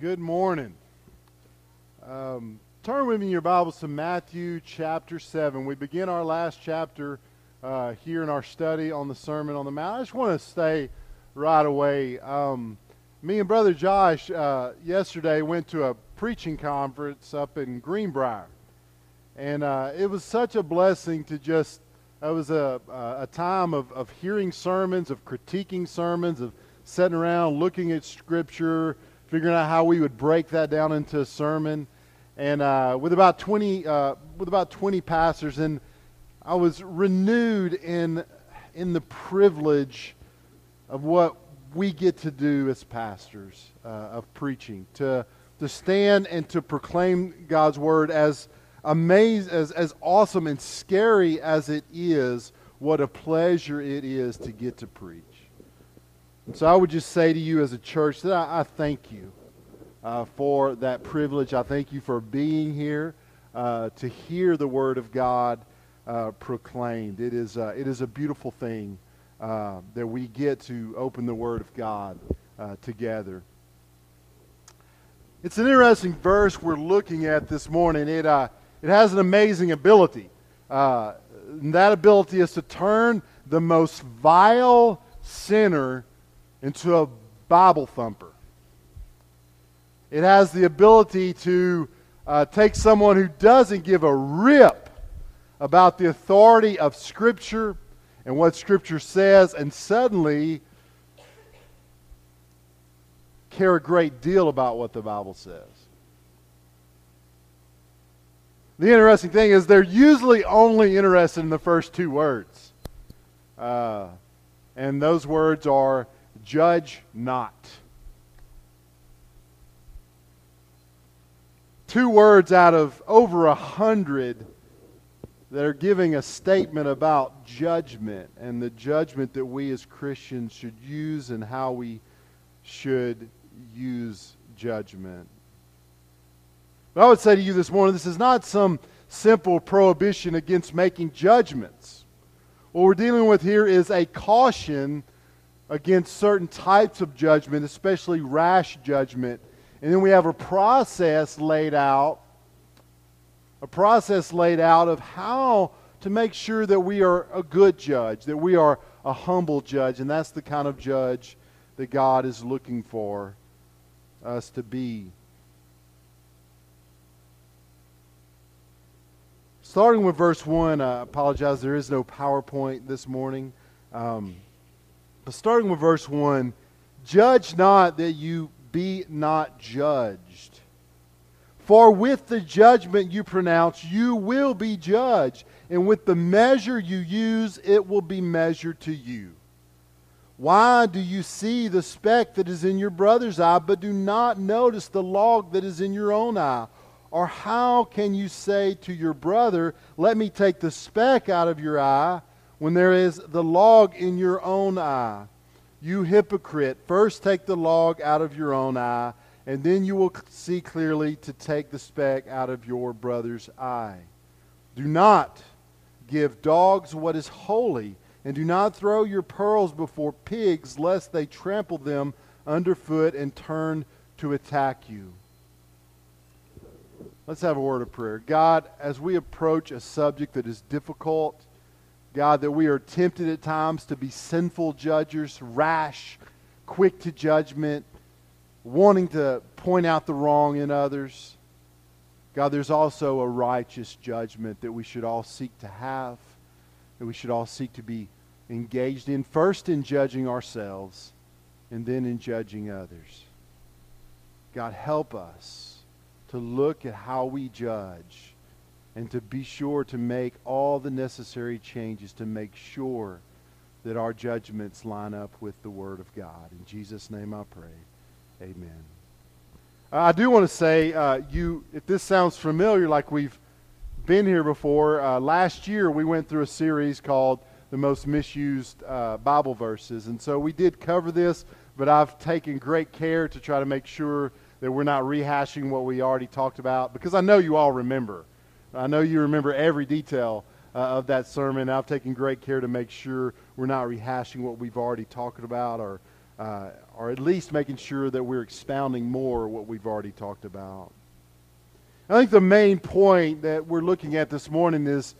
Good morning. Um, turn with me in your Bibles to Matthew chapter 7. We begin our last chapter uh, here in our study on the Sermon on the Mount. I just want to stay right away. Um, me and Brother Josh uh, yesterday went to a preaching conference up in Greenbrier. And uh, it was such a blessing to just, it was a, a time of, of hearing sermons, of critiquing sermons, of sitting around looking at Scripture figuring out how we would break that down into a sermon. And uh, with about 20, uh, with about 20 pastors, and I was renewed in in the privilege of what we get to do as pastors uh, of preaching to to stand and to proclaim God's word as amazing, as as awesome and scary as it is. What a pleasure it is to get to preach. And so I would just say to you as a church that I, I thank you uh, for that privilege. I thank you for being here uh, to hear the Word of God uh, proclaimed. It is, uh, it is a beautiful thing uh, that we get to open the Word of God uh, together. It's an interesting verse we're looking at this morning. It, it has an amazing ability. and that ability is to turn the most vile sinner into a Bible thumper. It has the ability to uh, take someone who doesn't give a rip about the authority of Scripture and what Scripture says, and suddenly care a great deal about what the Bible says. The interesting thing is they're usually only interested in the first two words. Uh, and those words are judge not. Two words out of over a hundred that are giving a statement about judgment and the judgment that we as Christians should use and how we should use judgment. But I would say to you this morning this is not some simple prohibition against making judgments. What we're dealing with here is a caution against certain types of judgment, especially rash judgment. And then we have a process laid out, a process laid out of how to make sure that we are a good judge, that we are a humble judge. And that's the kind of judge that God is looking for us to be. Starting with verse 1, I apologize, there is no PowerPoint this morning. Um, starting with verse 1 Judge not that you be not judged. For with the judgment you pronounce, you will be judged, and with the measure you use, it will be measured to you. Why do you see the speck that is in your brother's eye, but do not notice the log that is in your own eye? Or how can you say to your brother, Let me take the speck out of your eye, when there is the log in your own eye. You hypocrite, first take the log out of your own eye, and then you will see clearly to take the speck out of your brother's eye. Do not give dogs what is holy, and do not throw your pearls before pigs, lest they trample them underfoot and turn to attack you. Let's have a word of prayer. God, as we approach a subject that is difficult, God, that we are tempted at times to be sinful judges, rash, quick to judgment, wanting to point out the wrong in others. God, there's also a righteous judgment that we should all seek to have, that we should all seek to be engaged in, first in judging ourselves and then in judging others. God, help us to look at how we judge and to be sure to make all the necessary changes to make sure that our judgments line up with the Word of God. In Jesus' name I pray. Amen. Uh, I do want to say, uh, you, if this sounds familiar, like we've been here before, uh, last year we went through a series called The Most Misused uh, Bible Verses. And so we did cover this, but I've taken great care to try to make sure that we're not rehashing what we already talked about because I know you all remember. I know you remember every detail uh, of that sermon. I've taken great care to make sure we're not rehashing what we've already talked about or uh, or at least making sure that we're expounding more what we've already talked about. I think the main point that we're looking at this morning is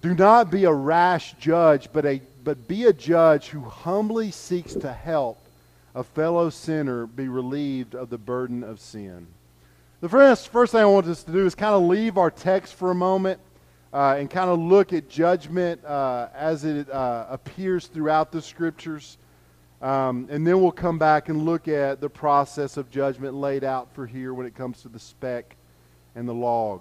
do not be a rash judge, but, a, but be a judge who humbly seeks to help a fellow sinner be relieved of the burden of sin. The first, first thing I want us to do is kind of leave our text for a moment uh, and kind of look at judgment uh, as it uh, appears throughout the scriptures. Um, and then we'll come back and look at the process of judgment laid out for here when it comes to the speck and the log.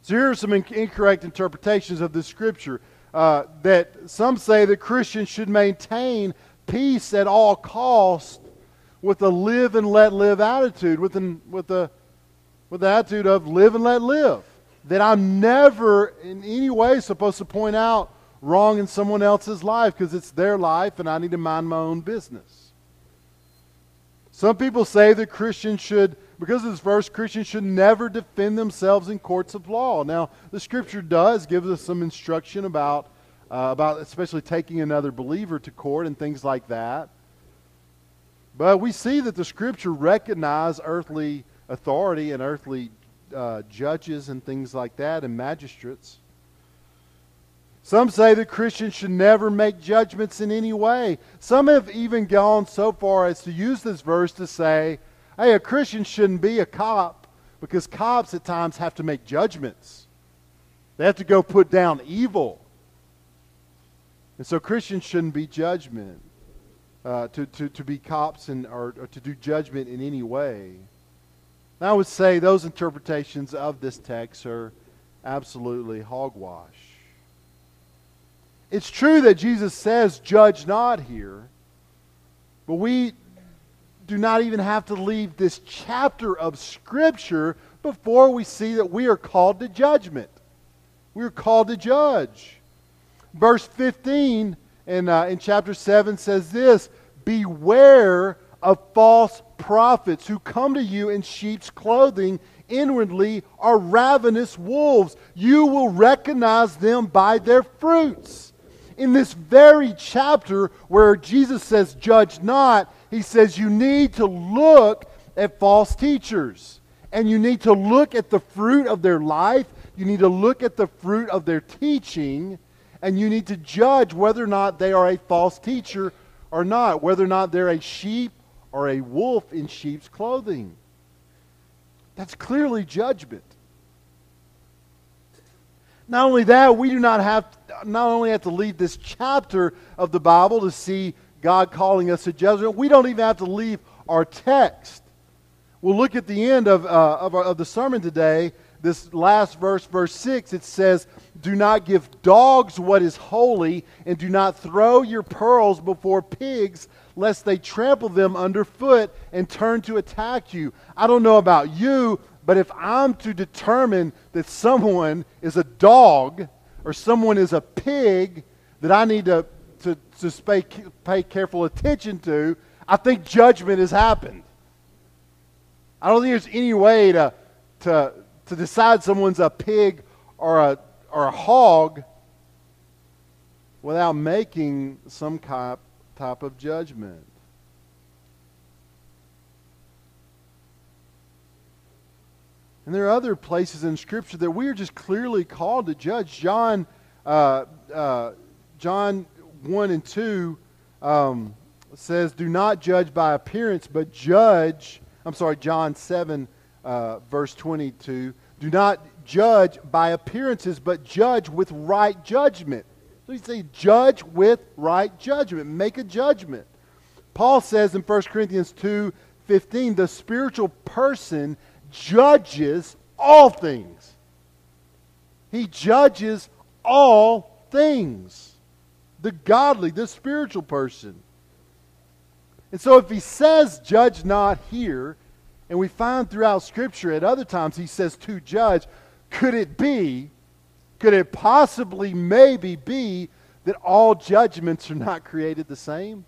So here are some incorrect interpretations of this scripture. Uh, that some say that Christians should maintain peace at all costs with a live and let live attitude, with, an, with, the, with the attitude of live and let live. That I'm never in any way supposed to point out wrong in someone else's life because it's their life and I need to mind my own business. Some people say that Christians should, because of this verse, Christians should never defend themselves in courts of law. Now, the scripture does give us some instruction about, uh, about especially taking another believer to court and things like that. But we see that the scripture recognize earthly authority and earthly uh, judges and things like that and magistrates. Some say that Christians should never make judgments in any way. Some have even gone so far as to use this verse to say, hey, a Christian shouldn't be a cop because cops at times have to make judgments. They have to go put down evil. And so Christians shouldn't be judgment uh, to, to, to be cops and, or, or to do judgment in any way. And I would say those interpretations of this text are absolutely hogwash. It's true that Jesus says, judge not here, but we do not even have to leave this chapter of Scripture before we see that we are called to judgment. We are called to judge. Verse 15 in, uh, in chapter 7 says this Beware of false prophets who come to you in sheep's clothing, inwardly are ravenous wolves. You will recognize them by their fruits. In this very chapter where Jesus says, Judge not, he says, You need to look at false teachers. And you need to look at the fruit of their life. You need to look at the fruit of their teaching and you need to judge whether or not they are a false teacher or not, whether or not they're a sheep or a wolf in sheep's clothing. That's clearly judgment. Not only that, we do not have not only have to leave this chapter of the Bible to see God calling us to judgment, we don't even have to leave our text. We'll look at the end of, uh, of, our, of the sermon today this last verse, verse 6, it says, Do not give dogs what is holy, and do not throw your pearls before pigs, lest they trample them underfoot and turn to attack you. I don't know about you, but if I'm to determine that someone is a dog or someone is a pig that I need to, to, to pay, pay careful attention to, I think judgment has happened. I don't think there's any way to, to, to decide someone's a pig or a, or a hog without making some type, type of judgment. And there are other places in Scripture that we are just clearly called to judge. John, uh, uh, John 1 and 2 um, says, Do not judge by appearance, but judge. I'm sorry, John 7 uh, verse 22. Do not judge by appearances, but judge with right judgment. So he says, judge with right judgment. Make a judgment. Paul says in 1 Corinthians 2 15, the spiritual person judges all things. He judges all things. The godly, the spiritual person. And so if he says, judge not here, and we find throughout Scripture at other times he says to judge. Could it be, could it possibly maybe be that all judgments are not created the same?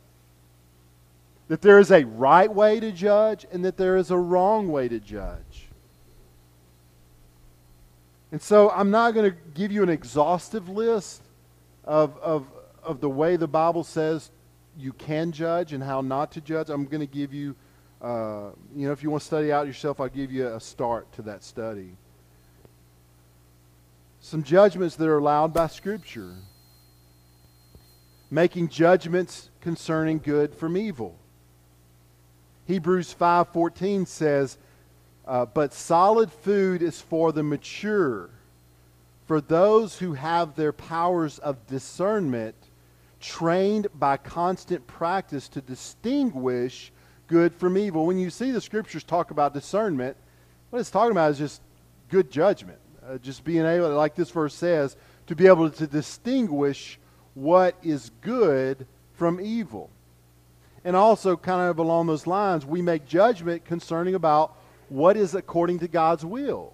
That there is a right way to judge and that there is a wrong way to judge. And so I'm not going to give you an exhaustive list of, of, of the way the Bible says you can judge and how not to judge. I'm going to give you, uh, you know, if you want to study out yourself, I'll give you a start to that study. Some judgments that are allowed by Scripture. Making judgments concerning good from evil. Hebrews 5:14 says, uh, "But solid food is for the mature, for those who have their powers of discernment trained by constant practice to distinguish good from evil. When you see the scriptures talk about discernment, what it's talking about is just good judgment. Uh, just being able, like this verse says, to be able to distinguish what is good from evil. And also, kind of along those lines, we make judgment concerning about what is according to God's will.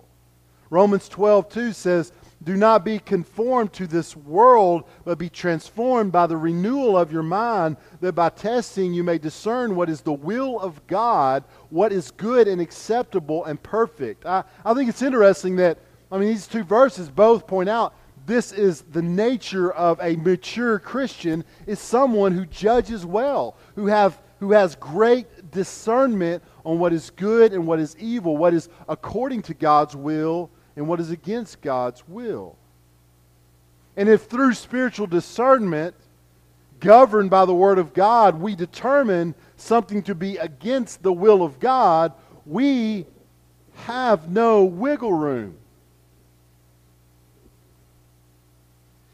Romans 12, 2 says, do not be conformed to this world, but be transformed by the renewal of your mind, that by testing you may discern what is the will of God, what is good and acceptable and perfect. I, I think it's interesting that, I mean, these two verses both point out this is the nature of a mature Christian, is someone who judges well, who, have, who has great discernment on what is good and what is evil, what is according to God's will and what is against God's will. And if through spiritual discernment, governed by the Word of God, we determine something to be against the will of God, we have no wiggle room.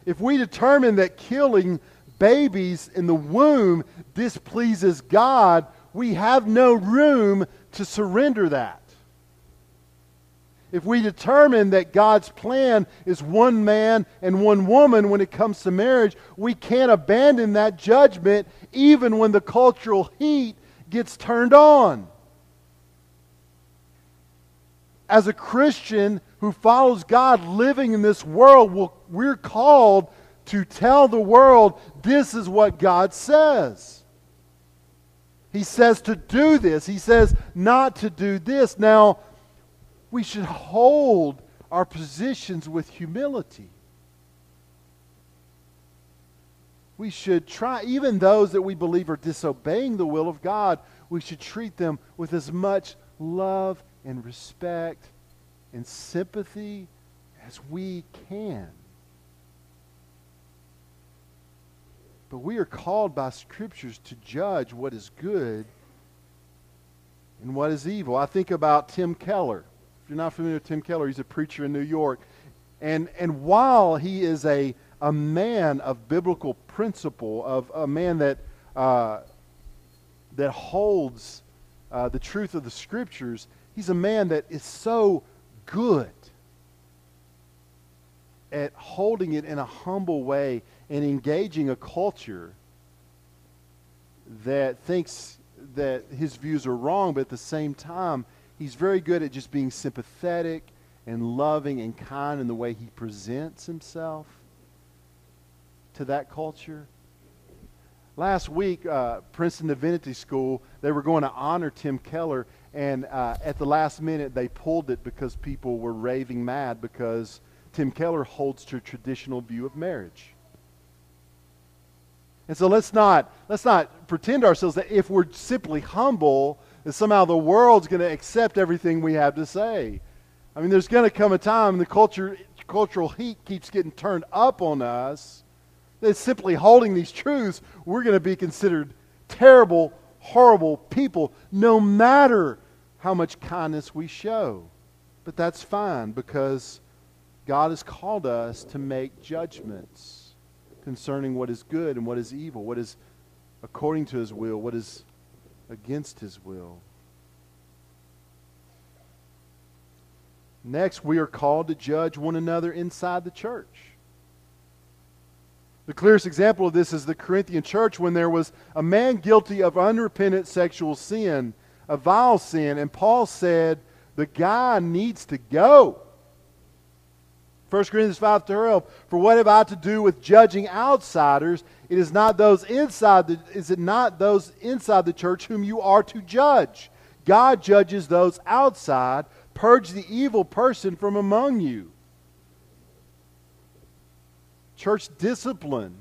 If we determine that killing babies in the womb displeases God, we have no room to surrender that if we determine that God's plan is one man and one woman when it comes to marriage, we can't abandon that judgment even when the cultural heat gets turned on. As a Christian who follows God living in this world, we're called to tell the world this is what God says. He says to do this, He says not to do this. Now, we should hold our positions with humility. We should try, even those that we believe are disobeying the will of God, we should treat them with as much love and respect and sympathy as we can. But we are called by scriptures to judge what is good and what is evil. I think about Tim Keller you're not familiar with Tim Keller, he's a preacher in New York. And, and while he is a, a man of biblical principle, of a man that, uh, that holds uh, the truth of the scriptures, he's a man that is so good at holding it in a humble way and engaging a culture that thinks that his views are wrong, but at the same time, he's very good at just being sympathetic and loving and kind in the way he presents himself to that culture. Last week, uh, Princeton Divinity School, they were going to honor Tim Keller, and uh, at the last minute, they pulled it because people were raving mad because Tim Keller holds to a traditional view of marriage. And so let's not, let's not pretend ourselves that if we're simply humble that somehow the world's going to accept everything we have to say. I mean, there's going to come a time the culture, cultural heat keeps getting turned up on us. That simply holding these truths, we're going to be considered terrible, horrible people, no matter how much kindness we show. But that's fine because God has called us to make judgments concerning what is good and what is evil, what is according to his will, what is against his will. Next, we are called to judge one another inside the church. The clearest example of this is the Corinthian church when there was a man guilty of unrepentant sexual sin, a vile sin, and Paul said, The guy needs to go. 1 Corinthians 5 12, for what have I to do with judging outsiders? It is not those inside the, is it not those inside the church whom you are to judge? God judges those outside. Purge the evil person from among you. Church discipline.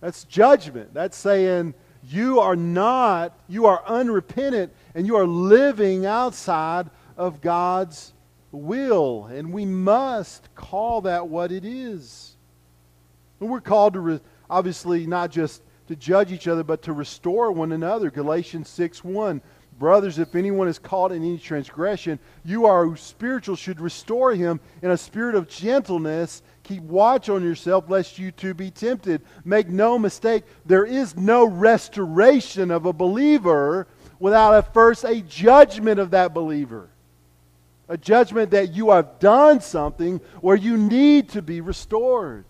That's judgment. That's saying you are not, you are unrepentant, and you are living outside of God's will. And we must call that what it is. And we're called to, re- obviously, not just to judge each other, but to restore one another. Galatians 6 1. Brothers, if anyone is caught in any transgression, you are spiritual, should restore him in a spirit of gentleness. Keep watch on yourself, lest you too be tempted. Make no mistake, there is no restoration of a believer without at first a judgment of that believer. A judgment that you have done something where you need to be restored.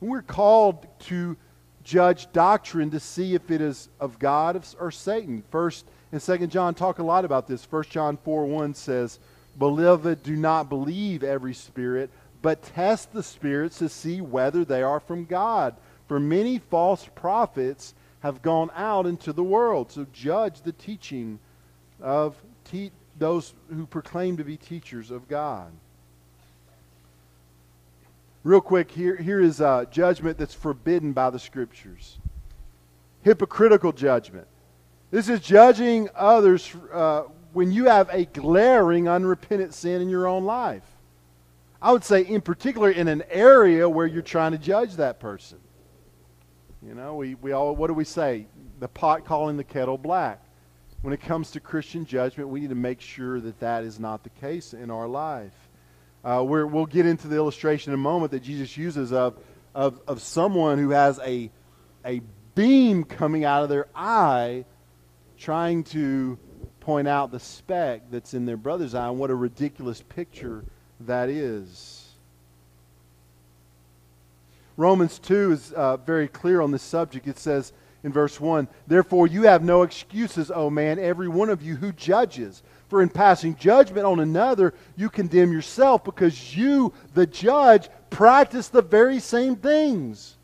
We're called to judge doctrine to see if it is of God or Satan. First and Second John talk a lot about this. First John 4 1 says, Beloved, do not believe every spirit, but test the spirits to see whether they are from God. For many false prophets have gone out into the world. So judge the teaching of te- those who proclaim to be teachers of God. Real quick, here, here is a judgment that's forbidden by the Scriptures hypocritical judgment. This is judging others uh, when you have a glaring unrepentant sin in your own life. I would say, in particular, in an area where you're trying to judge that person. You know, we, we all, what do we say? The pot calling the kettle black. When it comes to Christian judgment, we need to make sure that that is not the case in our life. Uh, we will get into the illustration in a moment that Jesus uses of, of, of someone who has a, a beam coming out of their eye trying to point out the speck that's in their brother's eye and what a ridiculous picture that is. Romans 2 is uh, very clear on this subject. It says in verse 1 Therefore, you have no excuses, O man, every one of you who judges. For in passing judgment on another, you condemn yourself because you, the judge, practice the very same things.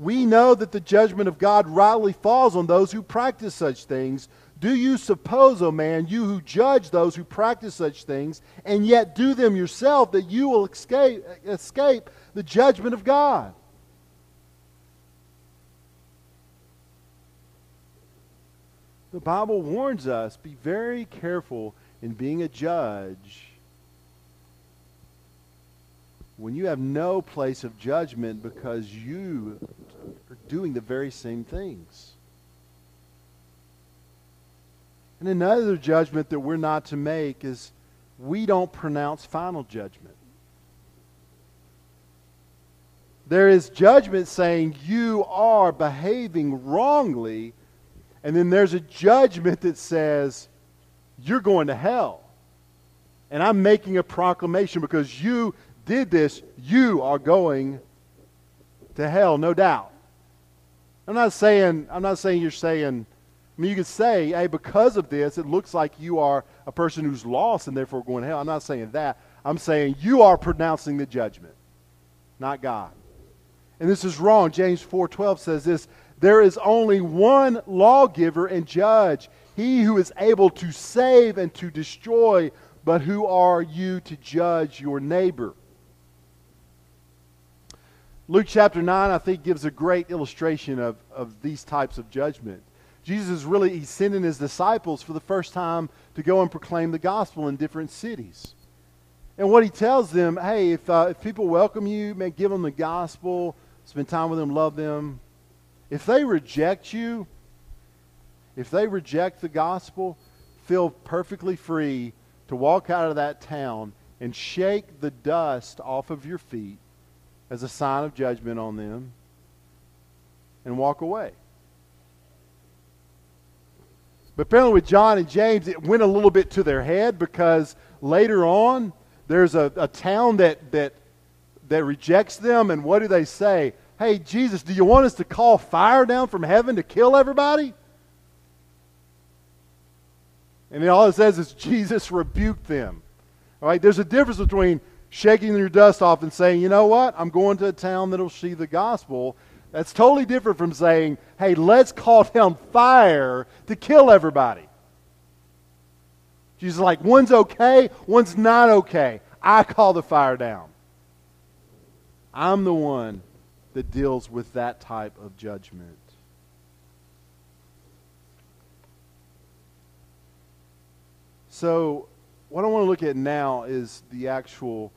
We know that the judgment of God rightly falls on those who practice such things. Do you suppose, O oh man, you who judge those who practice such things, and yet do them yourself, that you will escape, escape the judgment of God? The Bible warns us be very careful in being a judge when you have no place of judgment because you are doing the very same things. And another judgment that we're not to make is we don't pronounce final judgment. There is judgment saying you are behaving wrongly and then there's a judgment that says, you're going to hell. And I'm making a proclamation because you did this, you are going to hell, no doubt. I'm not saying, I'm not saying you're saying, I mean, you could say, hey, because of this, it looks like you are a person who's lost and therefore going to hell. I'm not saying that. I'm saying you are pronouncing the judgment, not God. And this is wrong. James 4:12 says this, there is only one lawgiver and judge, he who is able to save and to destroy. But who are you to judge your neighbor? Luke chapter 9, I think, gives a great illustration of, of these types of judgment. Jesus is really, he's sending his disciples for the first time to go and proclaim the gospel in different cities. And what he tells them, hey, if, uh, if people welcome you, man, give them the gospel, spend time with them, love them, if they reject you, if they reject the gospel, feel perfectly free to walk out of that town and shake the dust off of your feet as a sign of judgment on them and walk away. But apparently, with John and James, it went a little bit to their head because later on, there's a, a town that, that, that rejects them, and what do they say? Hey, Jesus, do you want us to call fire down from heaven to kill everybody? And then all it says is Jesus rebuked them. All right, there's a difference between shaking your dust off and saying, you know what, I'm going to a town that'll see the gospel. That's totally different from saying, hey, let's call down fire to kill everybody. Jesus is like, one's okay, one's not okay. I call the fire down. I'm the one that deals with that type of judgment. So, what I want to look at now is the actual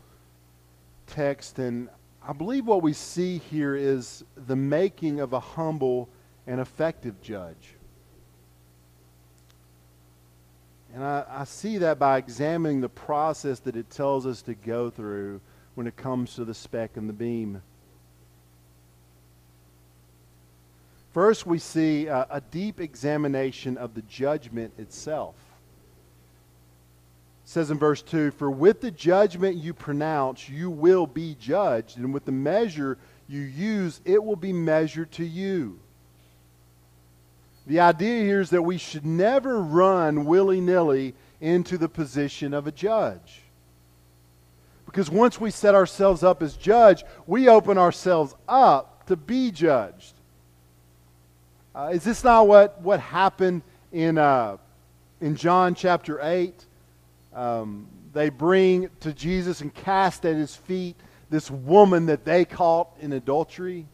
text, and I believe what we see here is the making of a humble and effective judge. And I, I, see that by examining the process that it tells us to go through when it comes to the speck and the beam. First, we see a, a deep examination of the judgment itself It says in verse 2 For with the judgment you pronounce, you will be judged, and with the measure you use, it will be measured to you. The idea here is that we should never run willy nilly into the position of a judge. Because once we set ourselves up as judge, we open ourselves up to be judged. Uh, is this not what, what happened in, uh, in John chapter 8? um, they bring to Jesus and cast at his feet this woman that they caught in adultery.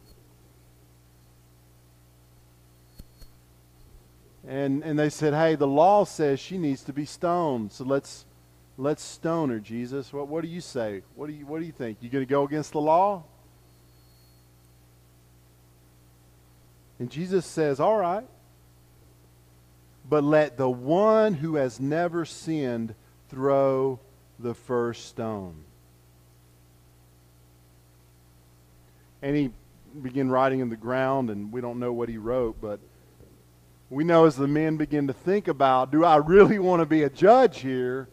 And, and they said, hey, the law says she needs to be stoned, so let's, let's stone her, Jesus. What, what do you say? What do you, what do you think? You going to go against the law? And Jesus says, all right, but let the one who has never sinned throw the first stone. And he began writing in the ground, and we don't know what he wrote, but we know as the men begin to think about, do I really want to be a judge here?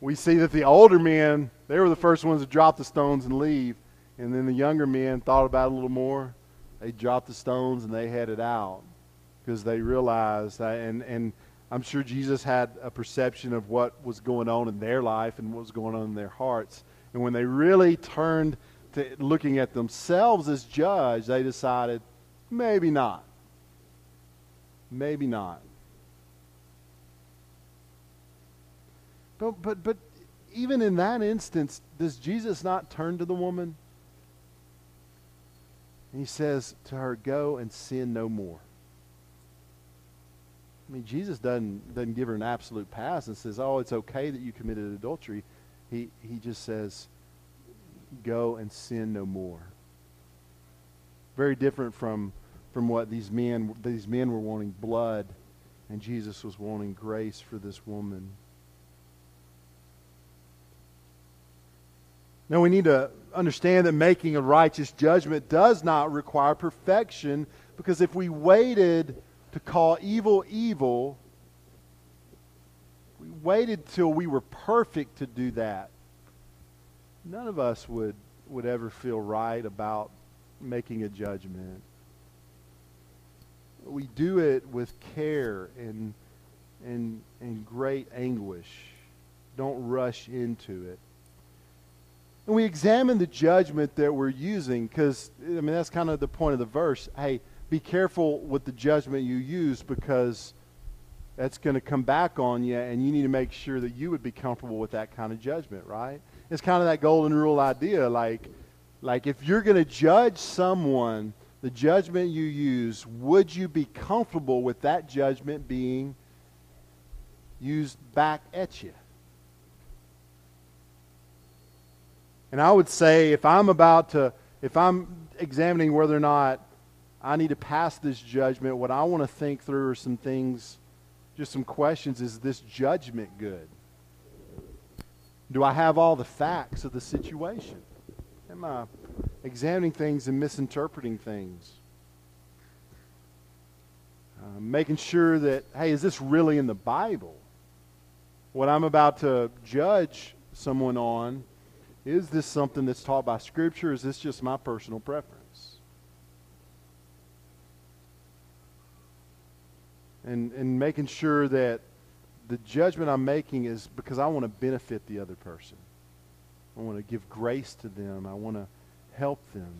We see that the older men, they were the first ones to drop the stones and leave. And then the younger men thought about it a little more. They dropped the stones and they headed out because they realized, that, and, and I'm sure Jesus had a perception of what was going on in their life and what was going on in their hearts. And when they really turned to looking at themselves as judge, they decided, maybe not. Maybe not. But, but, but even in that instance, does Jesus not turn to the woman? And he says to her, Go and sin no more. I mean, Jesus doesn't doesn't give her an absolute pass and says, "Oh, it's okay that you committed adultery." He he just says, "Go and sin no more." Very different from from what these men these men were wanting blood, and Jesus was wanting grace for this woman. Now we need to understand that making a righteous judgment does not require perfection, because if we waited to call evil evil. We waited till we were perfect to do that. None of us would, would ever feel right about making a judgment. We do it with care and, and, and great anguish. Don't rush into it. And we examine the judgment that we're using because, I mean, that's kind of the point of the verse. Hey, be careful with the judgment you use because that's going to come back on you, and you need to make sure that you would be comfortable with that kind of judgment, right? It's kind of that golden rule idea. Like, like if you're going to judge someone, the judgment you use, would you be comfortable with that judgment being used back at you? And I would say if I'm about to, if I'm examining whether or not I need to pass this judgment, what I want to think through are some things, just some questions. Is this judgment good? Do I have all the facts of the situation? Am I examining things and misinterpreting things? Uh, making sure that, hey, is this really in the Bible? What I'm about to judge someone on, is this something that's taught by Scripture? Is this just my personal preference? and, and making sure that the judgment I'm making is because I want to benefit the other person. I want to give grace to them. I want to help them.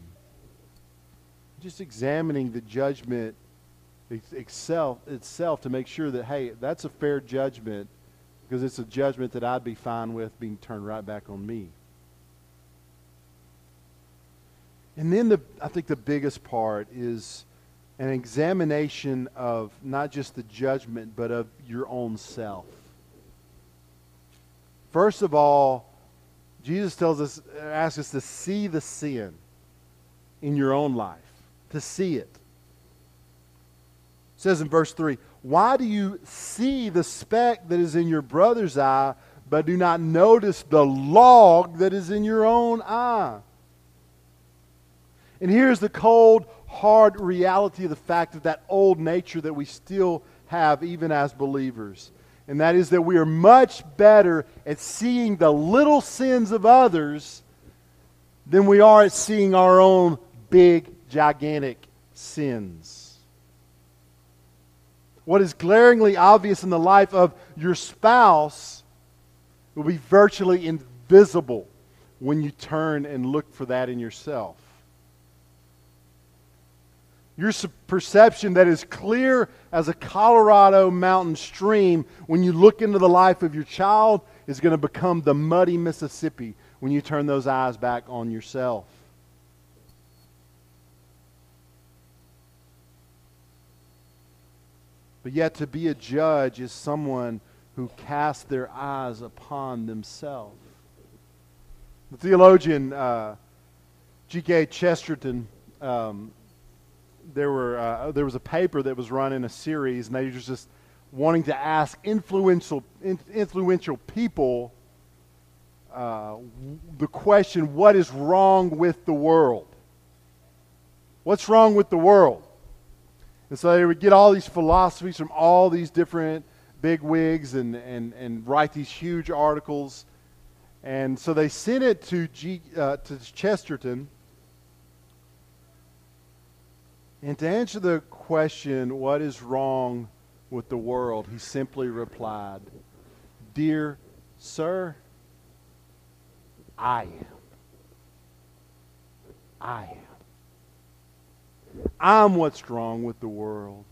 Just examining the judgment itself, itself to make sure that, hey, that's a fair judgment because it's a judgment that I'd be fine with being turned right back on me. And then the, I think the biggest part is an examination of not just the judgment, but of your own self. First of all, Jesus tells us, asks us to see the sin in your own life, to see it. it says in verse 3 Why do you see the speck that is in your brother's eye, but do not notice the log that is in your own eye? And here's the cold, hard reality of the fact of that old nature that we still have, even as believers. And that is that we are much better at seeing the little sins of others than we are at seeing our own big, gigantic sins. What is glaringly obvious in the life of your spouse will be virtually invisible when you turn and look for that in yourself your perception that is clear as a Colorado mountain stream when you look into the life of your child is going to become the muddy Mississippi when you turn those eyes back on yourself. But yet, to be a judge is someone who casts their eyes upon themselves. The theologian uh, G.K. Chesterton um, there were uh, there was a paper that was run in a series, and they were just wanting to ask influential in, influential people uh, the question, "What is wrong with the world? What's wrong with the world?" And so they would get all these philosophies from all these different big wigs and, and, and write these huge articles. And so they sent it to, G, uh, to Chesterton and to answer the question, what is wrong with the world, he simply replied, Dear sir, I am. I am. I'm what's wrong with the world.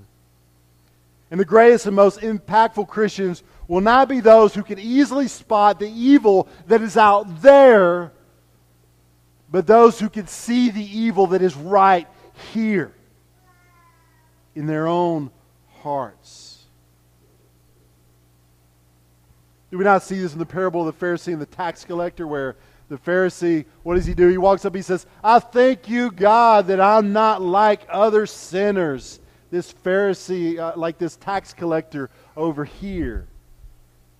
And the greatest and most impactful Christians will not be those who can easily spot the evil that is out there, but those who can see the evil that is right here in their own hearts. Do we not see this in the parable of the Pharisee and the tax collector where the Pharisee, what does he do? He walks up, he says, I thank you, God, that I'm not like other sinners. This Pharisee, uh, like this tax collector over here.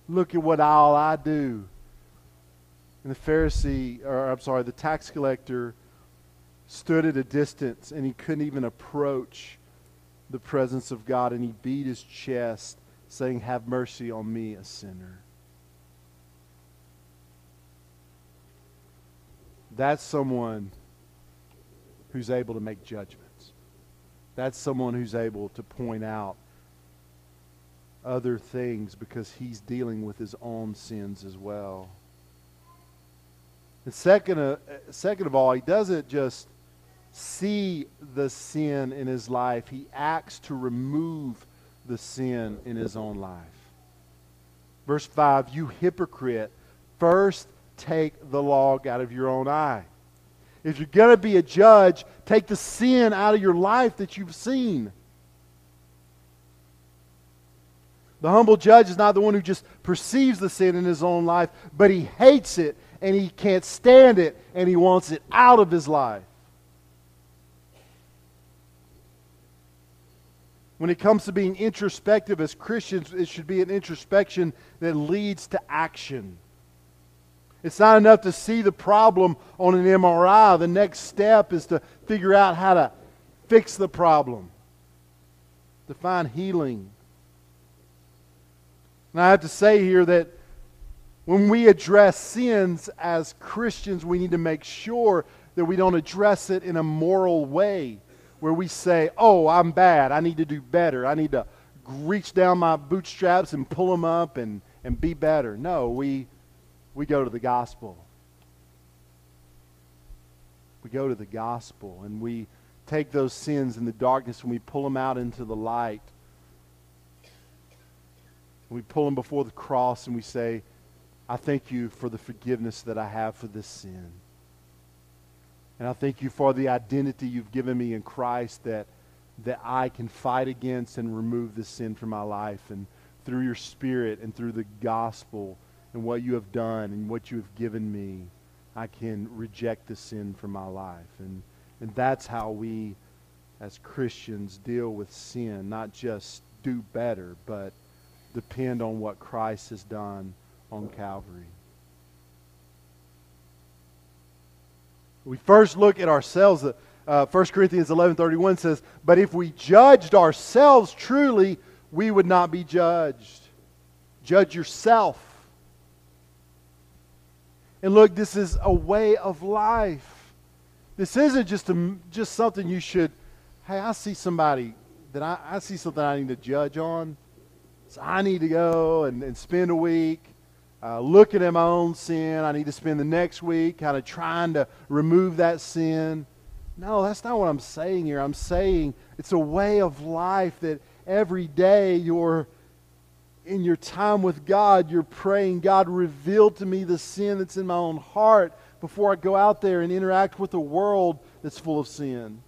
Look at what all I do. And the Pharisee, or I'm sorry, the tax collector stood at a distance and he couldn't even approach the presence of God and he beat his chest, saying, Have mercy on me, a sinner. That's someone who's able to make judgments. That's someone who's able to point out other things because he's dealing with his own sins as well. And second, uh, second of all, he doesn't just see the sin in his life, he acts to remove the sin in his own life. Verse 5 You hypocrite, first take the log out of your own eye. If you're going to be a judge, take the sin out of your life that you've seen. The humble judge is not the one who just perceives the sin in his own life, but he hates it and he can't stand it and he wants it out of his life. When it comes to being introspective as Christians, it should be an introspection that leads to action. It's not enough to see the problem on an MRI. The next step is to figure out how to fix the problem, to find healing. And I have to say here that when we address sins as Christians, we need to make sure that we don't address it in a moral way where we say, oh, I'm bad. I need to do better. I need to reach down my bootstraps and pull them up and, and be better. No, we, we go to the gospel. We go to the gospel and we take those sins in the darkness and we pull them out into the light. We pull them before the cross and we say, I thank you for the forgiveness that I have for this sin. And I thank you for the identity you've given me in Christ that, that I can fight against and remove this sin from my life. And through your Spirit and through the gospel and what you have done and what you have given me, I can reject the sin from my life. And, and that's how we, as Christians, deal with sin. Not just do better, but depend on what Christ has done on Calvary. We first look at ourselves. Uh, 1 Corinthians 11.31 says, But if we judged ourselves truly, we would not be judged. Judge yourself. And look, this is a way of life. This isn't just, a, just something you should, hey, I see somebody that I, I see something I need to judge on. So I need to go and, and spend a week uh, looking at my own sin. I need to spend the next week kind of trying to remove that sin. No, that's not what I'm saying here. I'm saying it's a way of life that every day you're in your time with God, you're praying, God, reveal to me the sin that's in my own heart before I go out there and interact with a world that's full of sin.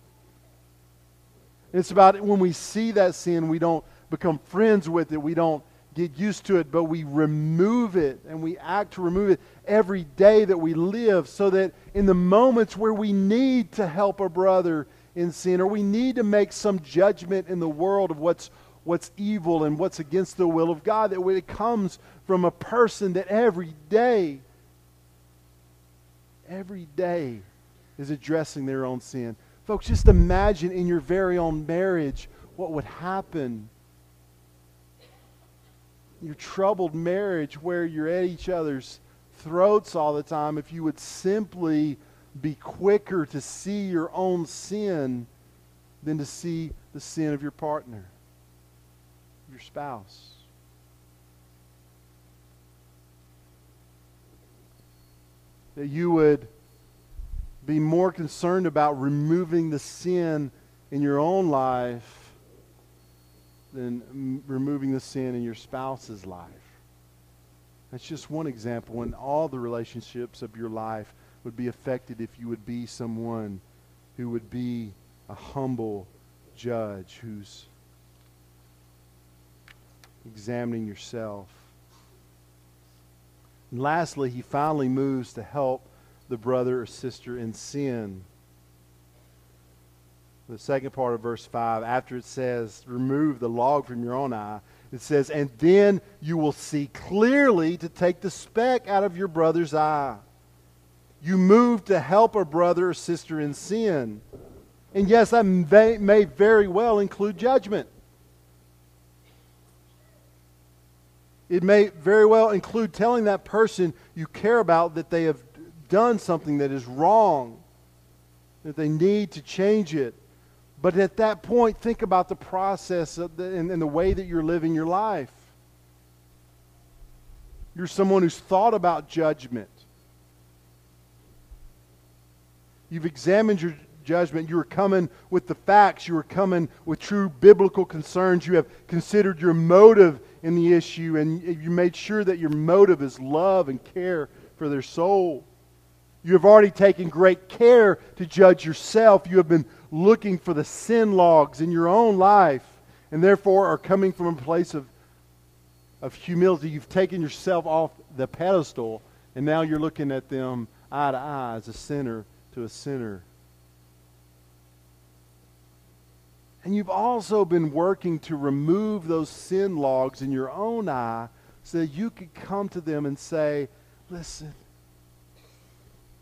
It's about when we see that sin, we don't become friends with it. We don't get used to it, but we remove it and we act to remove it every day that we live so that in the moments where we need to help a brother in sin or we need to make some judgment in the world of what's what's evil and what's against the will of God that it comes from a person that every day every day is addressing their own sin. Folks, just imagine in your very own marriage what would happen your troubled marriage where you're at each other's throats all the time, if you would simply be quicker to see your own sin than to see the sin of your partner, your spouse. That you would be more concerned about removing the sin in your own life than removing the sin in your spouse's life. That's just one example, and all the relationships of your life would be affected if you would be someone who would be a humble judge who's examining yourself. And lastly, he finally moves to help the brother or sister in sin the second part of verse 5, after it says, remove the log from your own eye, it says, and then you will see clearly to take the speck out of your brother's eye. You move to help a brother or sister in sin. And yes, that may, may very well include judgment. It may very well include telling that person you care about that they have done something that is wrong, that they need to change it. But at that point, think about the process the, and, and the way that you're living your life. You're someone who's thought about judgment. You've examined your judgment. You are coming with the facts. You are coming with true biblical concerns. You have considered your motive in the issue, and you made sure that your motive is love and care for their soul. You have already taken great care to judge yourself. You have been looking for the sin logs in your own life and therefore are coming from a place of, of humility. You've taken yourself off the pedestal and now you're looking at them eye to eye as a sinner to a sinner. And you've also been working to remove those sin logs in your own eye so that you could come to them and say, listen,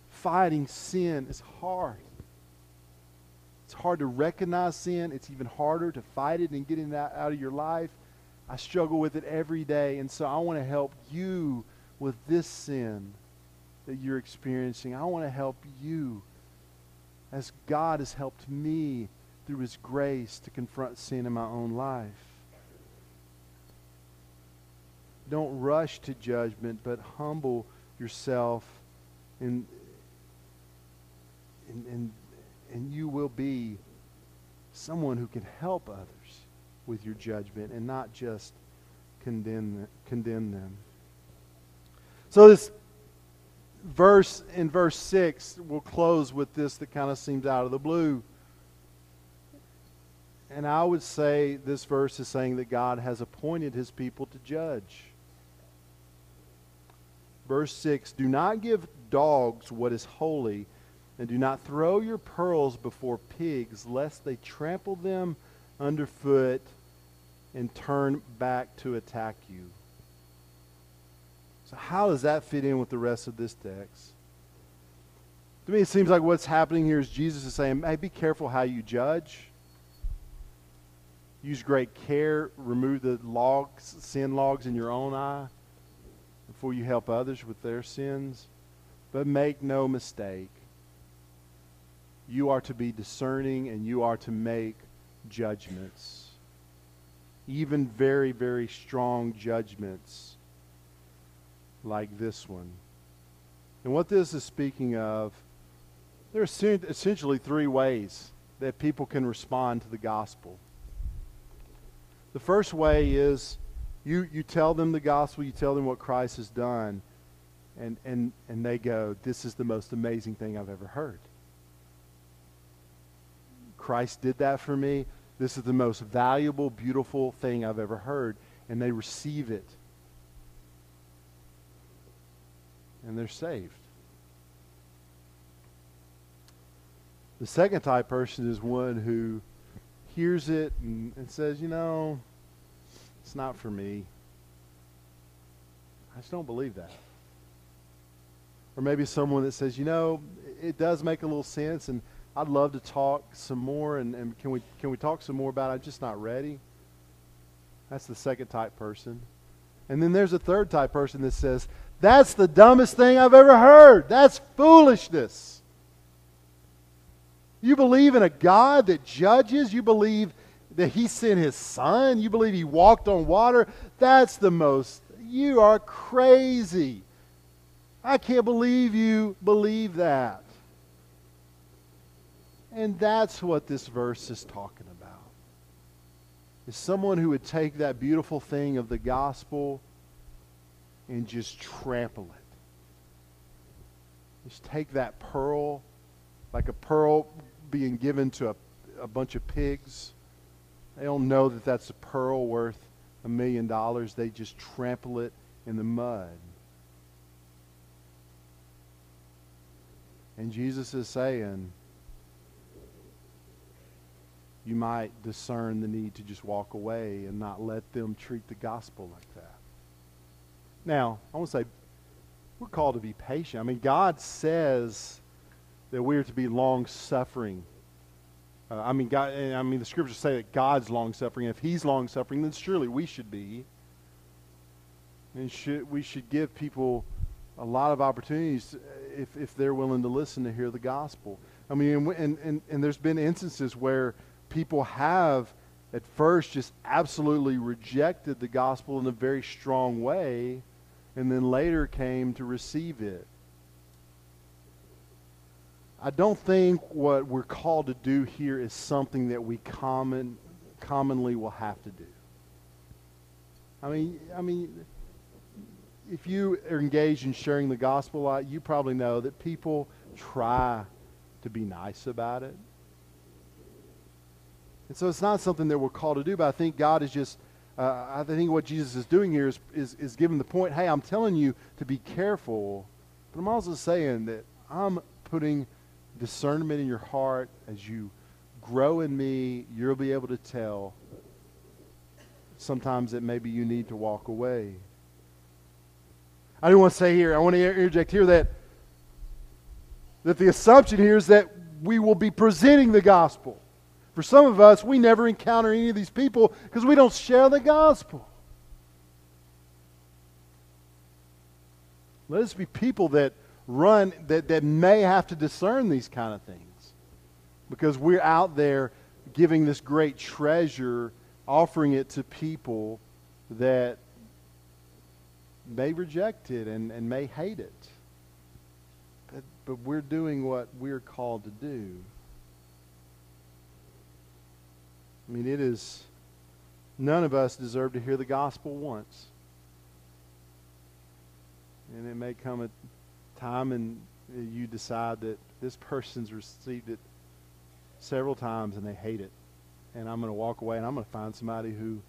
fighting sin is hard. It's hard to recognize sin. It's even harder to fight it and get it out of your life. I struggle with it every day. And so I want to help you with this sin that you're experiencing. I want to help you as God has helped me through his grace to confront sin in my own life. Don't rush to judgment, but humble yourself and, and, and and you will be someone who can help others with your judgment and not just condemn, condemn them. So this verse in verse 6, we'll close with this that kind of seems out of the blue. And I would say this verse is saying that God has appointed his people to judge. Verse 6 Do not give dogs what is holy, and do not throw your pearls before pigs, lest they trample them underfoot and turn back to attack you. So, how does that fit in with the rest of this text? To me, it seems like what's happening here is Jesus is saying, hey, be careful how you judge. Use great care. Remove the logs, sin logs in your own eye before you help others with their sins. But make no mistake. You are to be discerning and you are to make judgments. Even very, very strong judgments like this one. And what this is speaking of, there are essentially three ways that people can respond to the gospel. The first way is you, you tell them the gospel, you tell them what Christ has done, and, and, and they go, This is the most amazing thing I've ever heard. Christ did that for me. This is the most valuable, beautiful thing I've ever heard. And they receive it. And they're saved. The second type person is one who hears it and, and says, you know, it's not for me. I just don't believe that. Or maybe someone that says, you know, it does make a little sense and I'd love to talk some more and, and can we can we talk some more about it? I'm just not ready. That's the second type person. And then there's a third type person that says, That's the dumbest thing I've ever heard. That's foolishness. You believe in a God that judges? You believe that He sent His Son? You believe He walked on water? That's the most. You are crazy. I can't believe you believe that. And that's what this verse is talking about. Is someone who would take that beautiful thing of the gospel and just trample it. Just take that pearl, like a pearl being given to a, a bunch of pigs. They don't know that that's a pearl worth a million dollars. They just trample it in the mud. And Jesus is saying, you might discern the need to just walk away and not let them treat the gospel like that. Now, I want to say, we're called to be patient. I mean, God says that we are to be long suffering. Uh, I mean, God. I mean, the scriptures say that God's long suffering. If He's long suffering, then surely we should be. And should, we should give people a lot of opportunities if, if they're willing to listen to hear the gospel. I mean, and, and, and there's been instances where people have at first just absolutely rejected the gospel in a very strong way and then later came to receive it. I don't think what we're called to do here is something that we common, commonly will have to do. I mean, I mean, if you are engaged in sharing the gospel a lot, you probably know that people try to be nice about it. And so it's not something that we're called to do, but I think God is just, uh, I think what Jesus is doing here is, is, is giving the point hey, I'm telling you to be careful, but I'm also saying that I'm putting discernment in your heart as you grow in me, you'll be able to tell sometimes that maybe you need to walk away. I do want to say here, I want to interject here that that the assumption here is that we will be presenting the gospel. For some of us, we never encounter any of these people because we don't share the gospel. Let us be people that run, that, that may have to discern these kind of things because we're out there giving this great treasure, offering it to people that may reject it and, and may hate it. But, but we're doing what we're called to do. I mean, it is, none of us deserve to hear the gospel once. And it may come at time and you decide that this person's received it several times and they hate it. And I'm going to walk away and I'm going to find somebody who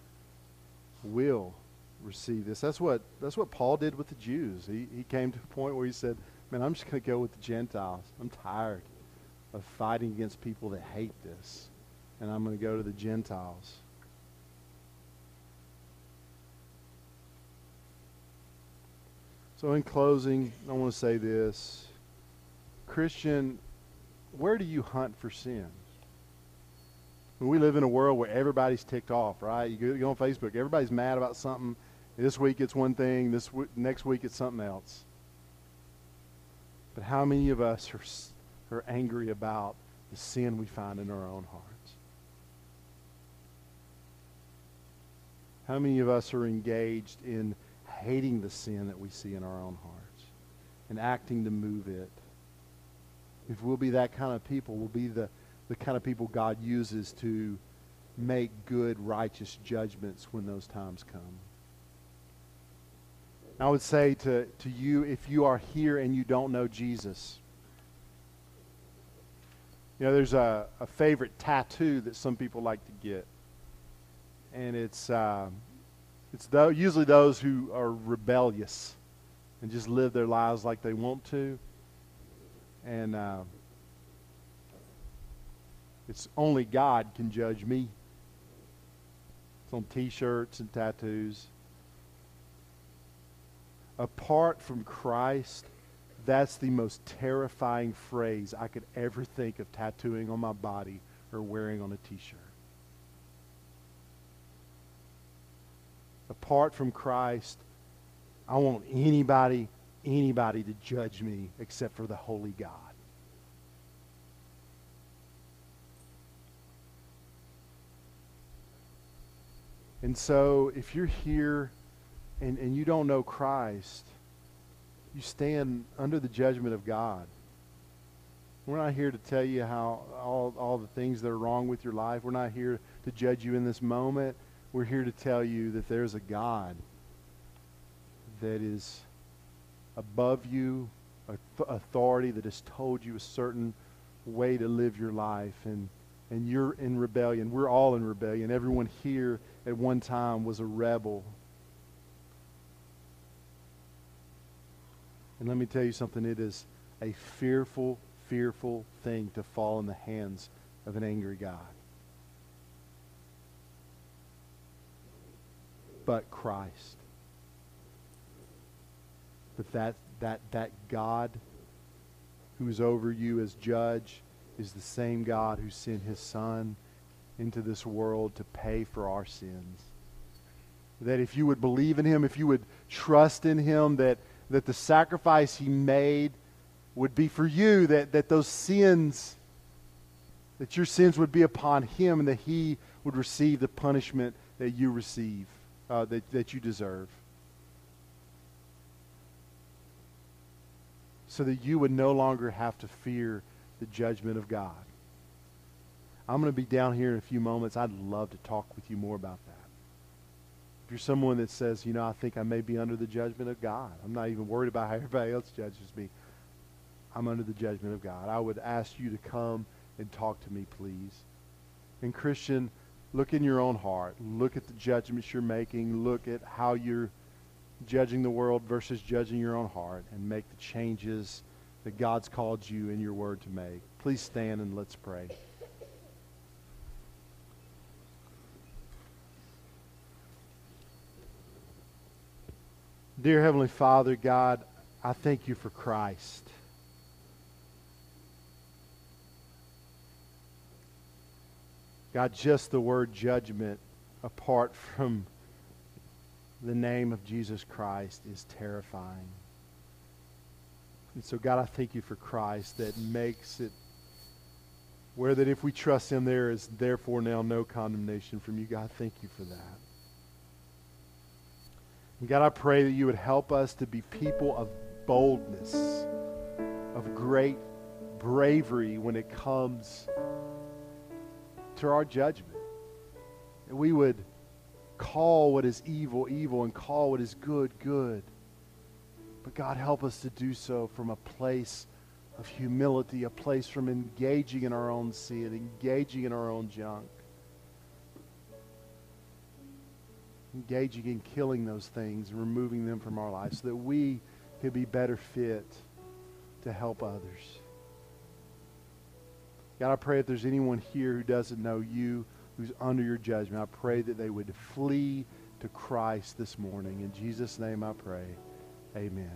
will receive this. That's what, that's what Paul did with the Jews. He, he came to a point where he said, Man, I'm just going to go with the Gentiles. I'm tired of fighting against people that hate this. And I'm going to go to the Gentiles. So, in closing, I want to say this Christian, where do you hunt for sin? we live in a world where everybody's ticked off, right? You go, on Facebook, everybody's mad about something. This week it's one thing, this w- next week it's something else. But how many of us are, are angry about the sin we find in our own hearts? How many of us are engaged in hating the sin that we see in our own hearts and acting to move it? If we'll be that kind of people, we'll be the, the kind of people God uses to make good, righteous judgments when those times come. I would say to, to you, if you are here and you don't know Jesus, you know, there's a, a favorite tattoo that some people like to get. And it's, uh, it's th- usually those who are rebellious and just live their lives like they want to. And uh, it's only God can judge me. It's on t shirts and tattoos apart from Christ, that's the most terrifying phrase I could ever think of tattooing on my body or wearing on a t Apart from Christ, I want anybody, anybody to judge me except for the Holy God. And so, if you're here and, and you don't know Christ, you stand under the judgment of God. We're not here to tell you how all, all the things that are wrong with your life. We're not here to judge you in this moment. We're here to tell you that there's a God that is above you, authority that has told you a certain way to live your life. And, and you're in rebellion. We're all in rebellion. Everyone here at one time was a rebel And let me tell you something it is a fearful, fearful thing to fall in the hands of an angry God. But Christ. But that, that, that God who is over you as judge is the same God who sent his Son into this world to pay for our sins. That if you would believe in him, if you would trust in him, that that the sacrifice he made would be for you, that, that those sins, that your sins would be upon him, and that he would receive the punishment that you receive, uh, that, that you deserve. So that you would no longer have to fear the judgment of God. I'm going to be down here in a few moments. I'd love to talk with you more about that. If you're someone that says, you know, I think I may be under the judgment of God, I'm not even worried about how everybody else judges me. I'm under the judgment of God. I would ask you to come and talk to me, please. And Christian, look in your own heart. Look at the judgments you're making. Look at how you're judging the world versus judging your own heart and make the changes that God's called you in your word to make. Please stand and let's pray. Dear Heavenly Father, God, I thank you for Christ. God, just the word judgment apart from the name of Jesus Christ is terrifying. And so, God, I thank you for Christ that makes it where that if we trust him, there is therefore now no condemnation from you. God, thank you for that. And God, I pray that you would help us to be people of boldness, of great bravery when it comes to our judgment. That we would call what is evil, evil, and call what is good, good. But God, help us to do so from a place of humility, a place from engaging in our own sin, engaging in our own junk, engaging in killing those things and removing them from our lives so that we could be better fit to help others. God, I pray if there's anyone here who doesn't know you, who's under your judgment, I pray that they would flee to Christ this morning. In Jesus' name I pray. Amen.